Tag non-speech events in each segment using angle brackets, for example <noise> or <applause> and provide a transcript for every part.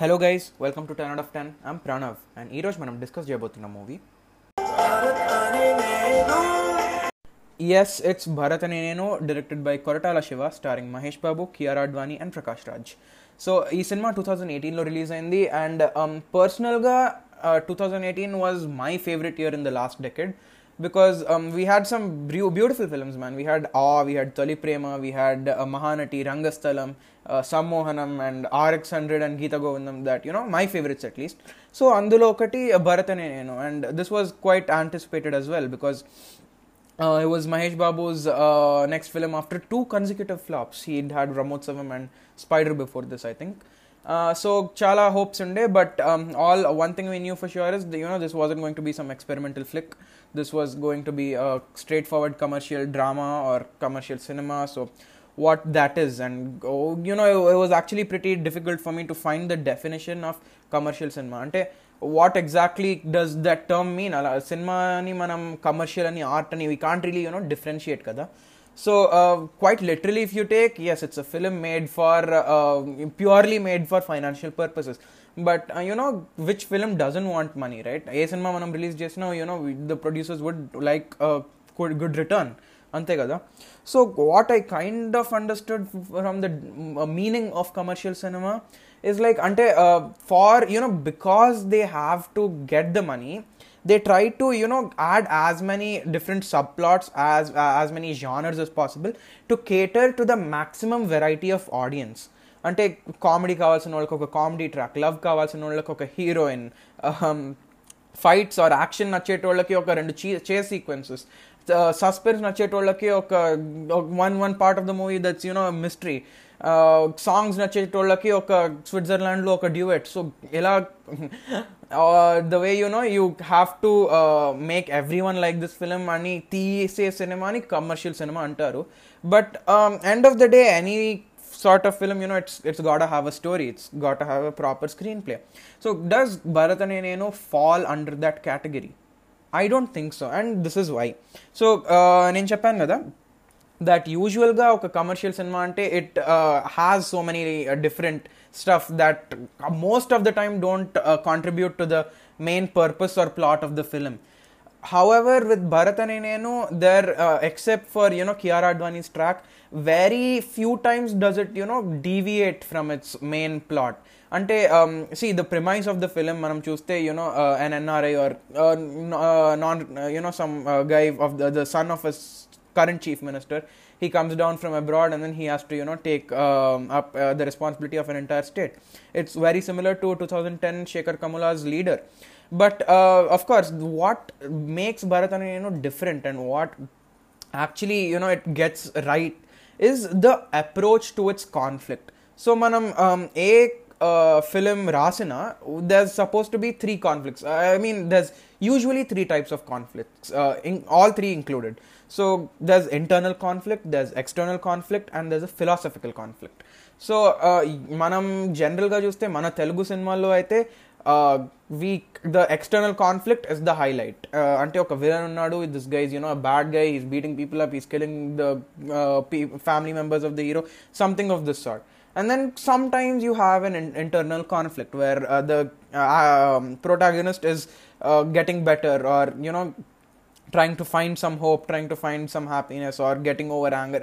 Hello guys welcome to ten out of ten I'm Pranav and ఈరోజు మనం discuss చేయబోతున్న movie yes it's Bharat Ane Nenu directed by Koratala Siva starring Mahesh Babu Kiara Advani and Prakash Raj so ఈ సినిమా two thousand ఎయిటీన్లో release అయింది and పర్సనల్గా two thousand eighteen was my favourite year in the last decade because um, we had some beautiful films, man. We had Ah, we had Tholi Prema, we had uh, Mahanati, Rangasthalam, uh, Sammohanam, and RX100 and Geeta Govindam, that, you know, my favorites at least. So, Andulo Okati, uh, Bharatane, you know, and this was quite anticipated as well because uh, it was Mahesh Babu's uh, next film after two consecutive flops. He had Brahmotsavam and Spider before this, I think. Uh, so chala hopes unde, but um, all one thing we knew for sure is you know this wasn't going to be some experimental flick This was going to be a straightforward commercial drama or commercial cinema. So what that is and oh, you know it, it was actually pretty difficult for me to find the definition of commercial cinema. Ante what exactly does that term mean? అలా సినిమాని మనం commercial అని art అని we can't really you know differentiate కదా so quiet literally if you take yes it's a film made for purely made for financial purposes but you know which film doesn't want money right ఏ సినిమా మనం release చేసినా you know the producers would like good return అంతే కదా so what I kind of understood from the meaning of commercial సినిమా is like అంటే far you know because they have to get the money they try to you know add as many different subplots as uh, as many genres as possible to cater to the maximum variety of audience అంటే comedy కావాల్సిన వాళ్ళకి ఒక comedy track love కావాల్సిన వాళ్ళకి ఒక heroine fights or action నచ్చేటోళ్ళకి ఒక రెండు చీ చే సీక్వెన్సెస్ సస్పెన్స్ నచ్చేటోళ్ళకి ఒక one one part of the movie that's you know mystery. Songs నచ్చేటోళ్ళకి ఒక స్విట్జర్లాండ్లో ఒక డ్యూయట్. సో ఇలా the way you know you have to make everyone like this film అని తీసే సినిమాని కమర్షియల్ సినిమా అంటారు. But end of the day any sort of film you know it's it's got to have a story it's got to have a proper screenplay so does bharat and Eneno fall under that category i don't think so and this is why so నేను చెప్పాను కదా that యూజువల్గా ఒక commercial cinema అంటే it has so many different stuff that most of the time don't contribute to the main purpose are plot of the film however with Bharat Ane Nenu there uh, except for you know kiara advani's track very few times does it you know deviate from its main plot and um, see, the అంటే see the premise of the film you know uh, an an or uh, uh, non you know some guy of the son of a current chief minister. He comes down from abroad and then he has to, you know, take um, up uh, the responsibility of an entire state. It's very similar to 2010 Shekhar Kammula's leader but uh, of course what makes Bharat Ane Nenu you know different and what actually you know it gets right is the approach to its conflict. So manam um, a uh, film rasina. there's supposed to be three conflicts. I mean there's usually three types of conflicts uh, in, all three included. So there's internal conflict there's external conflict and there's a philosophical conflict. So మనం జనరల్గా చూస్తే మన తెలుగు సినిమాల్లో అయితే we the external conflict is the highlight అంటే ఒక villain ఉన్నాడు this guys you know bad guy is beating people up is killing the family members of the hero something of this sort and then sometimes you have an in- internal conflict where uh, the uh, um, protagonist is uh, getting better or you know trying to find some hope trying to find some happiness or getting over anger.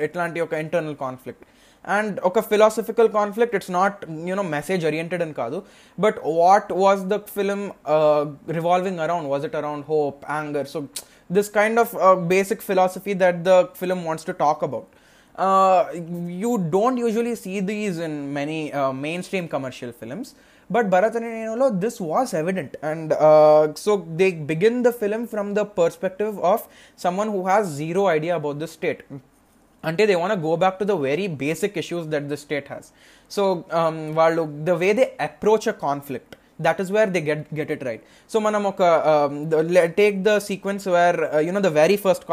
Conflict. And oka philosophical conflict it's not you know message oriented and kadu but what was the film uh, revolving around? Was it around hope anger? So this kind of uh, basic philosophy that the film wants to talk about uh, you don't usually see these in many uh, mainstream commercial films but Bharat and Enolo, this was evident and uh, so they begin the film from the perspective of someone who has zero idea about the state until they want to go back to the very basic issues that the state has so um, వాళ్ళు the way they approach a conflict that is where they get get it right so manam oka um, the, le- take the sequence where uh, you know the very first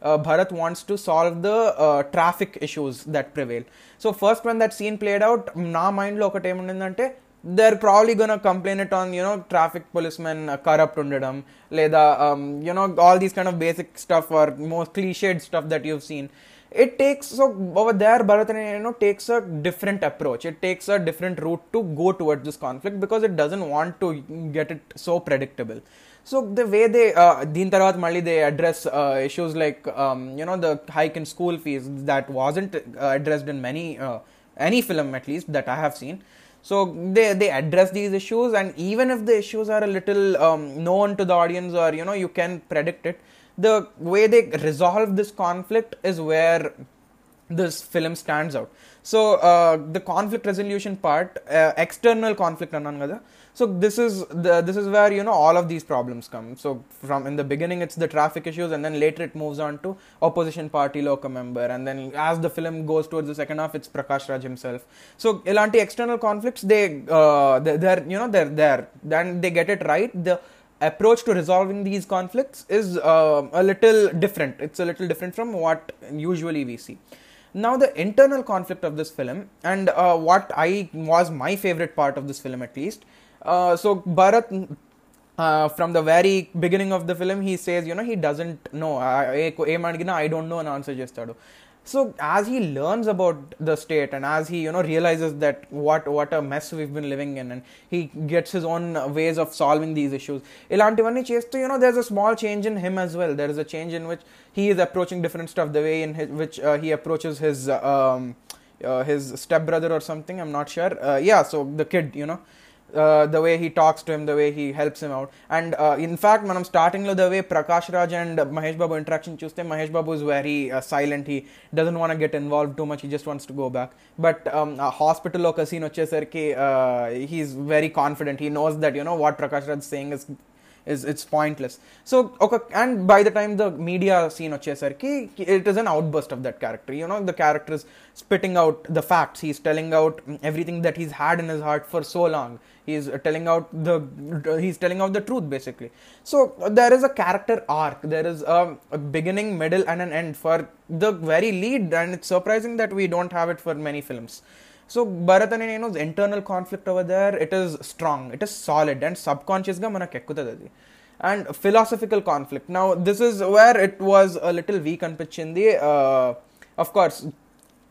conflict of the film where uh, bharat wants to solve the uh, traffic issues that prevail so first when that scene played out నా మైండ్లో ఒకటి ఏముండిందంటే they're probably gonna complain it on you know traffic policemen uh, corrupt ఉండడం లేదా um, you know all these kind of basic stuff or more cliched stuff that you've seen it takes so over there Bharatanayan takes a different approach. It takes a different route to go towards this conflict because it doesn't want to get it so predictable. So the way they uh, Deen Tarawat they address uh, issues like um, you know the hike in school fees that wasn't uh, addressed in many uh, any film at least that I have seen. So they they address these issues and even if the issues are a little um, known to the audience or you know you can predict it, the way they resolve this conflict is where this film stands out. So uh, the conflict resolution part, uh, external conflict ಅನ್ನೋದು so this is the, this is where you know all of these problems come. So from in the beginning it's the traffic issues and then later it moves on to opposition party local member and then as the film goes towards the second half it's prakash raj himself. So anti-external conflicts they uh, they're you know they're there then they get it right. The approach to resolving these conflicts is uh, a little different. It's a little different from what usually we see. Now the internal conflict of this film and uh, what i was my favorite part of this film at least uh, so Bharat. Uh, from the very beginning of the film, he says, you know, he doesn't know. I don't know an answer. Just so as he learns about the state and as he you know realizes that what what a mess we've been living in and he gets his own ways of solving these issues ilantivani chestu you know there's a small change in him as well there is a change in which he is approaching different stuff the way in his, which uh, he approaches his um, uh, his stepbrother or something i'm not sure uh, yeah so the kid you know Uh, the way he talks to him, the way he helps him out. And uh, in fact, మనం స్టార్టింగ్లో the way Prakash Raj and Mahesh Babu interaction చూస్తే Mahesh Babu is very silent he doesn't want get involve too much he just wants to go back but హాస్పిటల్లో ఒక scene వచ్చేసరికి he's very confident he knows that you know what Prakash Raj saying is is it's pointless so okay and by the time the media scene వచ్చేసరికి it is an outburst of that character you know the character is spitting out the facts he's telling out everything that he's had in his heart for so long he's telling out the he's telling out the truth basically so there is a character arc there is a, a beginning middle and an end for the very lead and it's surprising that we don't have it for many films so Bharat అనే నేను internal conflict over there it is strong it is solid and sub కాన్షియస్గా మనకు ఎక్కుతుంది అది and philosophical conflict now this is where it was a little weak అనిపించింది of course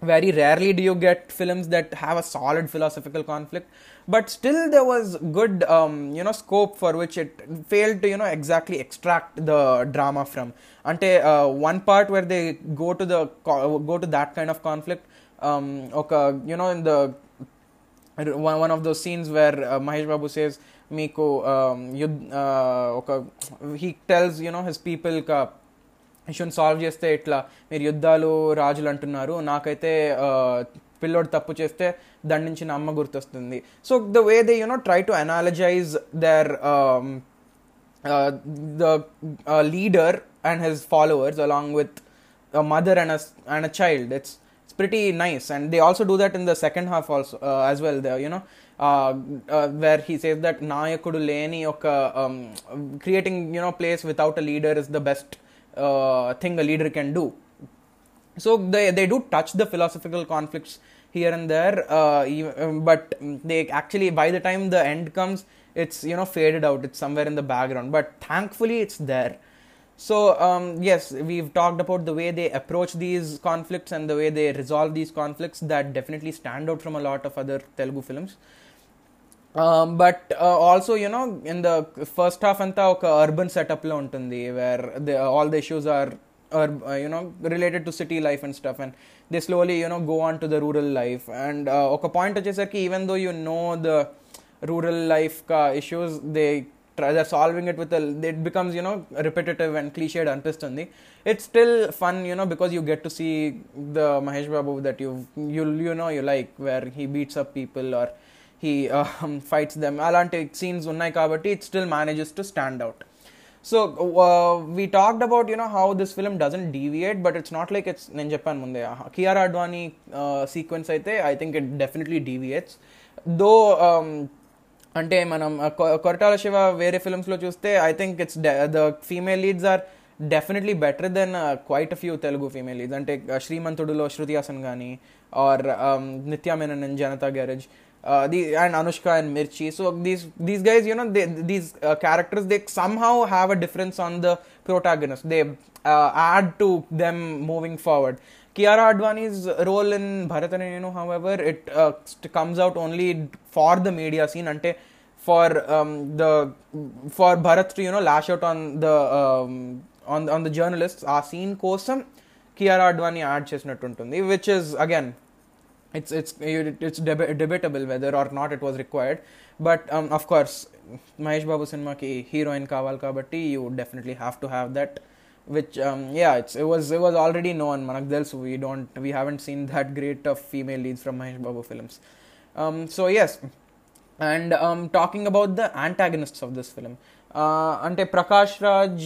very rarely do you get films that have a solid philosophical conflict but still there was good um, you know scope for which it failed to you know exactly extract the drama from ante uh, one part where they go to the go to that kind of conflict um, you know in the one one one, one of those scenes where uh, మీకు యుద్ ఒక he tells you know his people కా ఇష్యూని solve చేస్తే ఇట్లా మీరు యుద్ధాలు రాజులు అంటున్నారు. నాకైతే పిల్లోడు తప్పు చేస్తే దాని నుంచి అమ్మ గుర్తొస్తుంది. So the way they you know try to analogise there the leader and his followers along with mother and and a child it's pretty nice. And they also do that in the second half also uh, as well there you know uh, uh, where he says that um, creating you know place without a leader is the best thing a leader can do. So they they do touch the philosophical conflicts here and there but they actually by the time the end comes it's you know faded out. It's somewhere in the background. But thankfully it's there so um, yes, we've talked about the way they approach these conflicts and the way they resolve these conflicts that definitely stand out from a lot of other Telugu films. Um, but uh, also, you know, in the first half anta oka urban setup lo untundi where the, all the issues are ur- uh, you know related to city life and stuff and they slowly you know go on to the rural life and uh, oka point వచ్చేసరికి even though you know the rural life ka issues they they're solving it with a it becomes you know repetitive and cliched అనిపిస్తుంది it's still fun you know because you get to see the Mahesh Babu that you you you know you like where he beats up people or he <laughs> um, fights them అలాంటి scenes ఉన్నాయి కాబట్టి it still manages to stand out so we talked about you know how this film doesn't deviate but it's not like it's నేను చెప్పాను ముందే Kiar Advani sequence అయితే I think it definitely deviates దో అంటే మనం కొరటాల శివ వేరే ఫిల్మ్స్లో చూస్తే I think it's the female leads are definitely better than quite few Telugu female leads అంటే శ్రీమంతుడులో శృతి హాసన్ కానీ or Nithya Menen Janatha Garage the and Anushka and Mirchi. So these these guys you know they these characters they somehow have a difference on the protagonist they add to them moving forward Kiara Advani's role in Bharat and Nenu, however, it uh, st- comes out only for the media scene. Ante for um, the for Bharat to you know lash out on the um, on on the journalists ఆ scene కోసం Kiara Advani add చేసినట్టు ఉంటుంది which is again it's it's it's deb- debatable whether or not it was required but um, of course Mahesh Babu సినిమాకి heroine కావాలి కాబట్టి you definitely have to have that which yeah it's it was it was already known మనకు తెలుసు we don't we haven't seen that great of female leads from Mahesh Babu films so yes and talking about the యాంటాగనిస్ట్స్ of this film అంటే Prakash Raj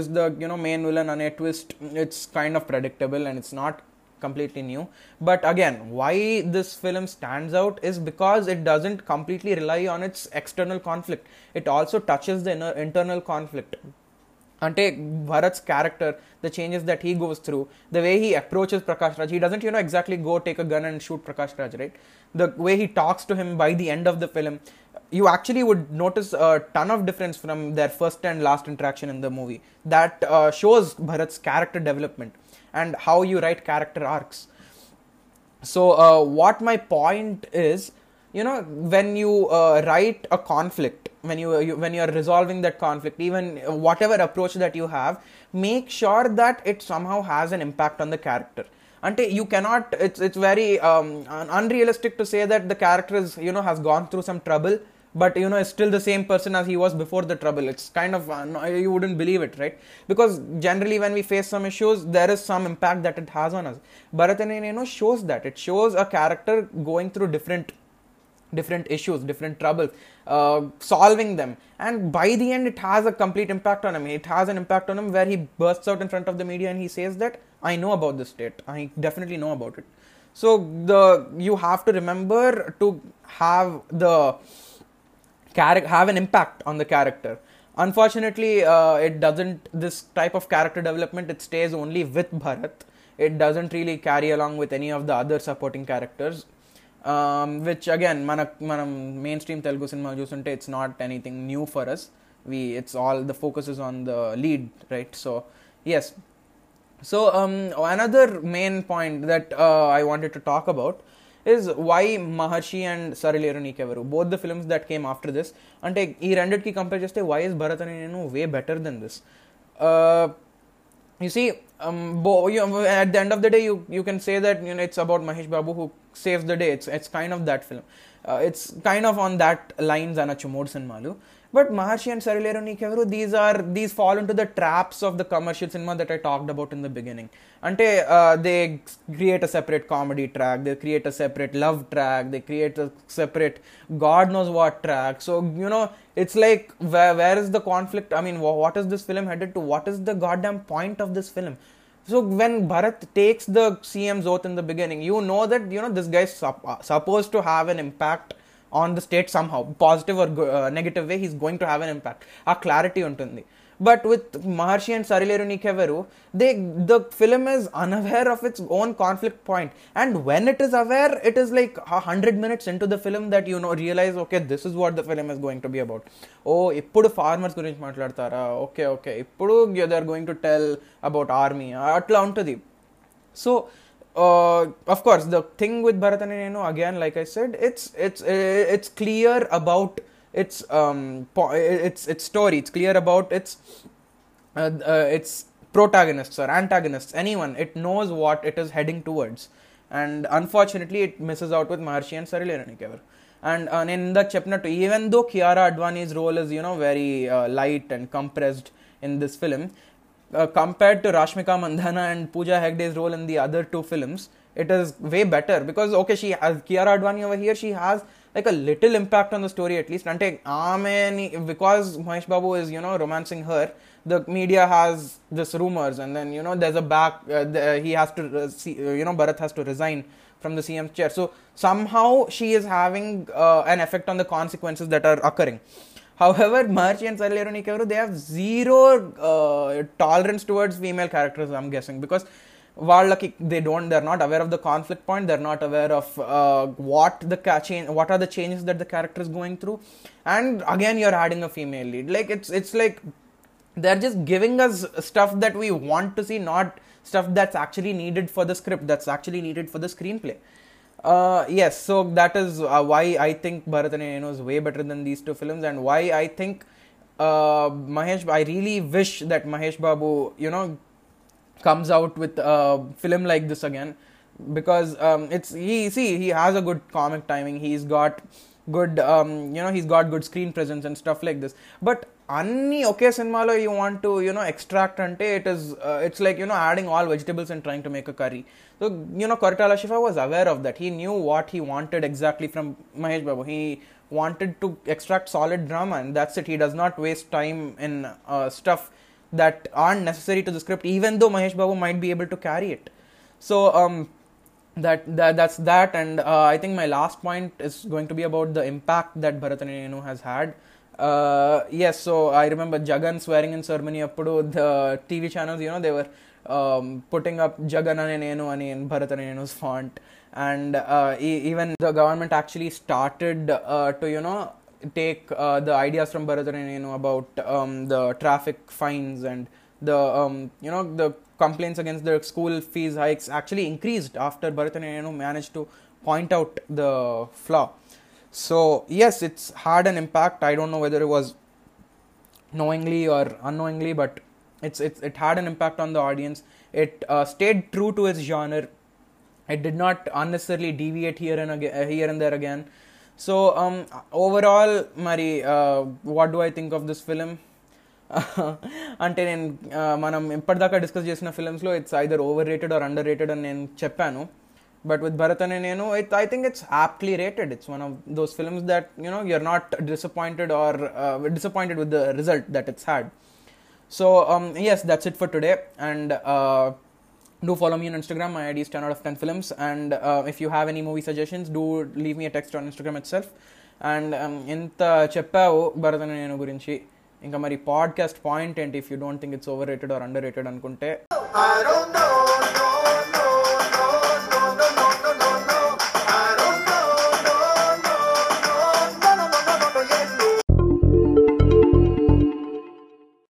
is the you know main villain అనే twist it's kind of predictable and it's not completely new but again why this film stands out is because it doesn't completely rely on its external conflict it also touches the inner, internal conflict ante bharat's character the changes that he goes through the way he approaches prakash raj he doesn't you know exactly go take a gun and shoot prakash raj right? The way he talks to him by the end of the film you actually would notice a ton of difference from their first and last interaction in the movie. That uh, shows bharat's character development and how you write character arcs. So uh, what my point is you know when you uh, write a conflict when you, you when you are resolving that conflict even whatever approach that you have make sure that it somehow has an impact on the character. You cannot it's it's very um, un- unrealistic to say that the character is you know has gone through some trouble but you know is still the same person as he was before the trouble. It's kind of uh, you wouldn't believe it right? Because generally when we face some issues there is some impact that it has on us. Bharat Ane Nenu shows that. It shows a character going through different different issues different troubles uh, solving them. And by the end it has a complete impact on him. It has an impact on him where he bursts out in front of the media and he says that i know about this state. I definitely know about it. So the you have to remember to have the have an impact on the character. Unfortunately uh, it doesn't this type of character development it stays only with bharat. It doesn't really carry along with any of the other supporting characters which again మన మనం mainstream Telugu cinema చూస్తుంటే it's not anything new for us we it's all the focus is on the lead right so yes so another main point that I wanted to talk about is why Maharshi and Sarileru Neekevvaru? Both the films that came after this అంటే ఈ రెండిటికి compare చేస్తే why is Bharat అని నేను way better than this you see um, bo- you um, at the end of the day, you, you can say that you know it's about Mahesh Babu who saves the day. It's it's kind of that film. Uh, it's kind of on that lines and a Chumod Malu. But Maharshi and Sarileru Neekevvaru, these are these fall into the traps of the commercial cinema that I talked about in the beginning. Ante uh, they create a separate comedy track, they create a separate love track, they create a separate God knows what track. So you know, it's like where where is the conflict? I mean, what is this film headed to? What is the goddamn point of this film? So when Bharat takes the CM's oath in the beginning, you know that you know this guy's sup- uh, supposed to have an impact on the state somehow positive or negative way he's going to have an impact ఆ clarity ఉంటుంది. But with Maharshi and Sarileru Neekevvaru they the film is unaware of its own conflict point and when it is aware it is like hundred minutes in to the film that you know realise okay this is what the film is going to be about ఓ ఇప్పుడు farmers గురించి మాట్లాడతారా? Okay okay. ఇప్పుడు they are going to tell about army అట్లా ఉంటుంది. So uh, of course, the thing with Bharat Ane Nenu, you know, again, like I said, it's it's uh, it's clear about its um po- its its story. It's clear about its uh, uh, its protagonists or antagonists. Anyone, it knows what it is heading towards, and unfortunately, it misses out with Maharshi and Sarileru Neekevvaru. And uh, in the Chepnut, even though Kiara Advani's role is you know very uh, light and compressed in this film, uh, compared to Rashmika Mandanna and Pooja Hegde's role in the other two films, it is way better because okay, she has Kiara Advani over here. She has like a little impact on the story at least. And take because Mahesh Babu is you know romancing her, the media has this rumors, and then you know there's a back. Uh, the, he has to uh, see, uh, you know Bharat has to resign from the CM's chair. So somehow she is having uh, an effect on the consequences that are occurring. However, Maharshi and Sarileru Nikevaru, they have zero uh, tolerance towards female characters, I'm guessing, because వాళ్ళకి they don't they are not aware of the conflict point they are not aware of what the change what are the changes that the character is going through and again you're adding a female lead like it's it's like they're just giving us stuff that we want to see not stuff that's actually needed for the script that's actually needed for the screenplay uh, yes so that is uh, why i think bharat and Nenu is way better than these two films and why i think uh, mahesh i really wish that mahesh babu you know comes out with a film like this again because um, it's he see he has a good comic timing he's got good um, you know he's got good screen presence and stuff like this but అన్ని ఒకే సినిమాలో you want to you know extract అంటే it is it's like you know adding all vegetables and trying to make a curry so, you know, Koratala Shiva was aware of that. He knew what he wanted exactly from Mahesh Babu. He wanted to extract solid drama, and that's it. He does not waste time in uh, stuff that aren't necessary to the script, even though Mahesh Babu might be able to carry it. So, um, that, that that's that, and uh, I think my last point is going to be about the impact that Bharatan has had. Uh, yes, so I remember Jagan swearing in ceremony appudu the TV channels, you know, they were um, putting up jagan ane nenu ani in Bharat Ane Nenu's font and uh, e- even the government actually started uh, to you know take uh, the ideas from Bharat Ane Nenu about um, the traffic fines and the um, you know the complaints against the school fees hikes actually increased after Bharat Ane Nenu managed to point out the flaw. So yes, it's had an impact. I don't know whether it was knowingly or unknowingly, but it's, it's it had an impact on the audience. It uh, stayed true to its genre it did not unnecessarily deviate here and again, uh, here and there again so um, overall మరి uh, what do i think of this film <laughs> అంటే నేను మనం ఇప్పటిదాకా discuss చేసిన ఫిల్మ్స్లో it's either overrated or underrated అని నేను చెప్పాను బట్ విత్ భరత్ అనే నేను it I think it's aptly rated it's one of those films that you know you're not disappointed or disappointed with the result that it's had so yes that's it for today and uh, do follow me on Instagram. My ID is 10 out of 10 films. And uh, if you have any movie suggestions, do leave me a text on Instagram itself. And ఎంత చెప్పావు భరతన నేను గురించి ఇంకా మరి podcast point ఏంటి if you don't think it's overrated or underrated అనుకుంటే